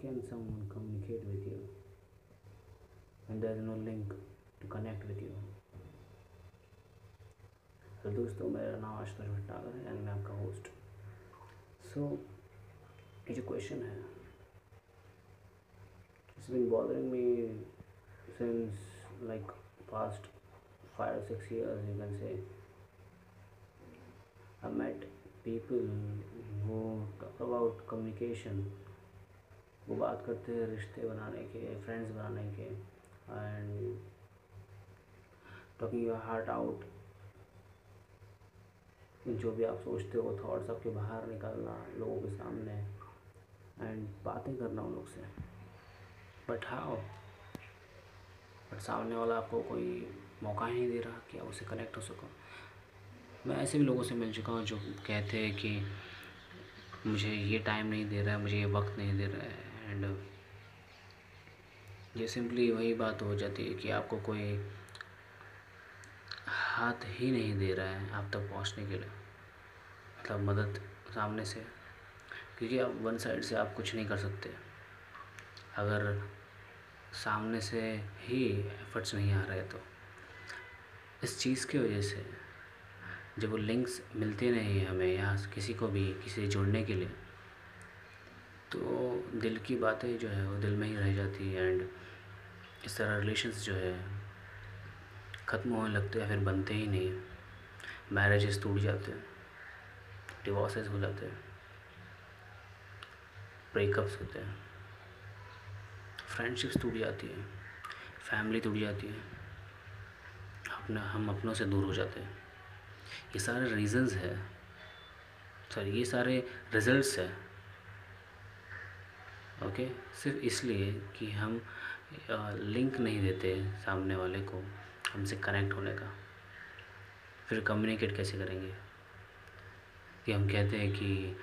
can someone communicate with you when there is no link to connect with you hello दोस्तों मेरा नाम आशुतोष भट्टागर है and मैं आपका होस्ट सो ये जो क्वेश्चन है it's been bothering me since like past five six years you can say I met people who talk about communication वो बात करते हैं रिश्ते बनाने के फ्रेंड्स बनाने के and talking your heart out जो भी आप सोचते हो थॉट्स आपके बाहर निकालना लोगों के सामने एंड बातें करना उन लोग से। बट हाउ बट सामने वाला आपको कोई मौका ही नहीं दे रहा कि आप उससे कनेक्ट हो सको। मैं ऐसे भी लोगों से मिल चुका हूँ जो कहते हैं कि मुझे ये टाइम नहीं दे रहा है, मुझे ये वक्त नहीं दे रहा है। एंड ये सिंपली वही बात हो जाती है कि आपको कोई हाथ ही नहीं दे रहा है आप तक पहुँचने के लिए। मतलब मदद सामने से, क्योंकि आप वन साइड से आप कुछ नहीं कर सकते। अगर सामने से ही एफर्ट्स नहीं आ रहे तो। इस चीज़ की वजह से जब वो लिंक्स मिलते नहीं हमें यहाँ किसी को भी, किसी जुड़ने के लिए तो दिल की बातें जो है वो दिल में ही रह जाती है एंड इस तरह रिलेशंस जो है ख़त्म होने लगते हैं, फिर बनते ही नहीं मैरिजेस टूट जाते हैं डिवोर्सेस हो जाते हैं ब्रेकअप्स होते हैं। फ्रेंडशिप्स टूट जाती है फैमिली टूट जाती है, अपना, हम अपनों से दूर हो जाते हैं। ये सारे रीज़न्स है। सॉरी, ये सारे रिजल्ट्स है। ओके? सिर्फ़ इसलिए कि हम लिंक नहीं देते सामने वाले को हमसे कनेक्ट होने का। फिर कम्युनिकेट कैसे करेंगे? कि हम कहते हैं कि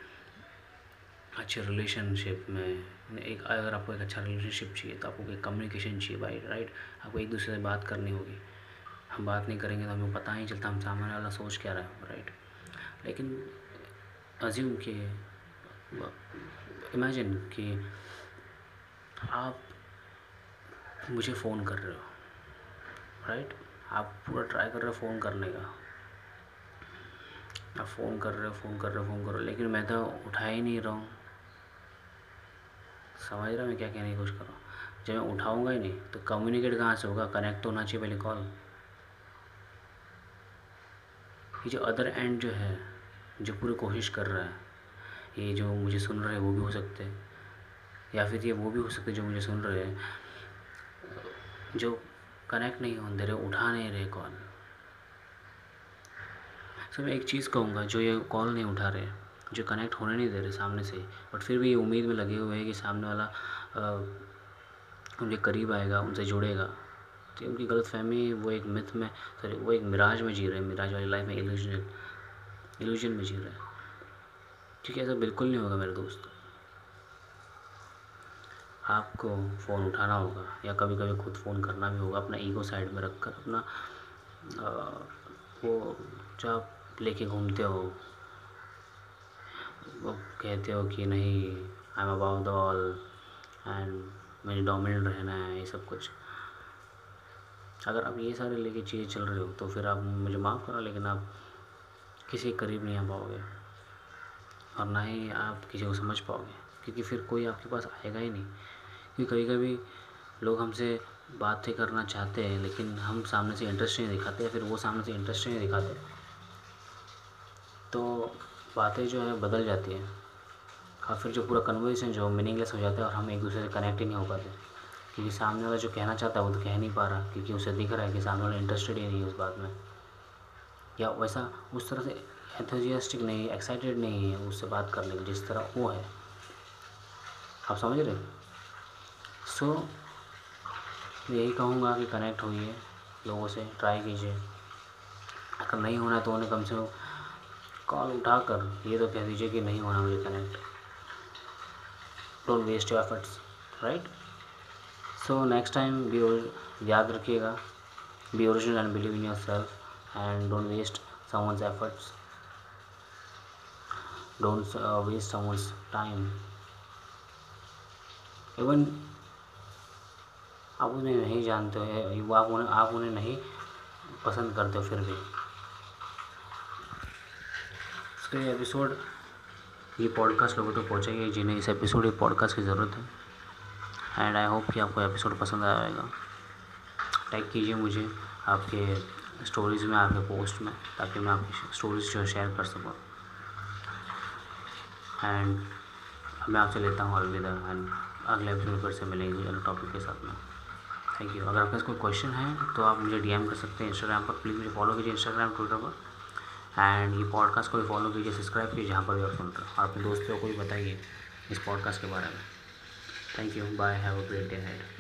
अच्छे रिलेशनशिप में, एक, अगर आपको एक अच्छा रिलेशनशिप चाहिए तो आपको एक कम्युनिकेशन चाहिए भाई राइट आपको एक दूसरे से बात करनी होगी। हम बात नहीं करेंगे तो हमें पता ही चलता हम सामने वाला सोच क्या रहा है राइट लेकिन अज्यूम कि इमेजिन कि आप मुझे फ़ोन कर रहे हो राइट आप पूरा ट्राई कर रहे हो फ़ोन करने का। आप फ़ोन कर रहे हो फ़ोन कर रहे हो फ़ोन कर रहे हो, लेकिन मैं तो उठा ही नहीं रहा हूँ। समझ रहा मैं क्या कहने की कोशिश कर रहा हूँ? जब मैं उठाऊँगा ही नहीं तो कम्युनिकेट कहाँ से होगा? कनेक्ट तो होना चाहिए पहले कॉल ये जो अदर एंड जो है, जो पूरी कोशिश कर रहा है ये जो मुझे सुन रहे हैं, वो भी हो सकते हैं। या फिर ये वो भी हो सकते हैं जो मुझे सुन रहे हैं। जो कनेक्ट नहीं होने दे रहे, उठा नहीं रहे कॉल सर मैं एक चीज़ कहूँगा, जो ये कॉल नहीं उठा रहे, जो कनेक्ट होने नहीं दे रहे सामने से बट फिर भी ये उम्मीद में लगे हुए हैं कि सामने वाला उनके करीब आएगा, उनसे जुड़ेगा। तो उनकी गलत फहमी, वो एक मिथ में सॉरी वो एक मिराज में जी रहे हैं मिराज वाली लाइफ में इल्यूजन इल्यूजन में जी रहे हैं। ठीक है, ऐसा बिल्कुल नहीं होगा मेरे दोस्त। आपको फ़ोन उठाना होगा, या कभी कभी खुद फ़ोन करना भी होगा, अपना ईगो साइड में रख कर अपना वो जो आप लेके घूमते हो, वो कहते हो कि नहीं I am above the all and मेरी डोमिनेंट रहना है, ये सब कुछ। अगर आप ये सारे लेके चीज़ें चल रहे हो तो फिर आप मुझे माफ़ करो, लेकिन आप किसी के करीब नहीं आ पाओगे। और ना ही आप किसी को समझ पाओगे, क्योंकि फिर कोई आपके पास आएगा ही नहीं। क्योंकि कभी कभी लोग हमसे बातें करना चाहते हैं, लेकिन हम सामने से इंटरेस्ट नहीं दिखाते फिर वो सामने से इंटरेस्ट नहीं दिखाते। तो बातें जो है, बदल जाती हैं। और फिर जो पूरा कन्वर्सेशन जो मीनिंगलेस हो जाता है और हम एक दूसरे से कनेक्ट ही नहीं हो पाते। क्योंकि सामने वाला जो कहना चाहता है, वो तो कह नहीं पा रहा, क्योंकि उसे दिख रहा है कि सामने वाला इंटरेस्टेड ही नहीं है उस बात में। या वैसा उस तरह से एंथोजियास्टिक नहीं एक्साइटेड नहीं है उससे बात करने के जिस तरह वो है। आप समझ रहे सो so, यही कहूँगा कि कनेक्ट होइए लोगों से ट्राई कीजिए। अगर नहीं होना तो उन्हें कम से कम कॉल उठाकर ये तो कह दीजिए कि नहीं होना मुझे connect don't waste your efforts right so next time be याद रखिएगा। Be original and believe in yourself and don't waste someone's efforts don't uh, waste someone's time. Even आप उन्हें नहीं जानते हो आप उन्हें आप उन्हें नहीं पसंद करते हो फिर भी। इसके एपिसोड ये पॉडकास्ट लोगों तक पहुँचाइए जिन्हें इस एपिसोड ये पॉडकास्ट की ज़रूरत है। एंड आई होप कि आपको एपिसोड पसंद आएगा। टैग कीजिए मुझे आपके स्टोरीज़ में आपके पोस्ट में ताकि मैं आपकी स्टोरीज जो शेयर कर सकूँ। एंड मैं आपसे लेता हूँ अलविदा एंड अगले एपिसोड फिर से मिलेंगे अलग टॉपिक के साथ में। थैंक यू अगर आपके पास कोई क्वेश्चन है तो आप मुझे डीएम कर सकते हैं इंस्टाग्राम पर। प्लीज़ मुझे फॉलो कीजिए इंस्टाग्राम ट्विटर पर। एंड ये पॉडकास्ट को भी फॉलो कीजिए सब्सक्राइब कीजिए जहाँ पर भी आप सुन रहे हो। अपने दोस्तों को भी बताइए इस पॉडकास्ट के बारे में। Thank you bye have a great day head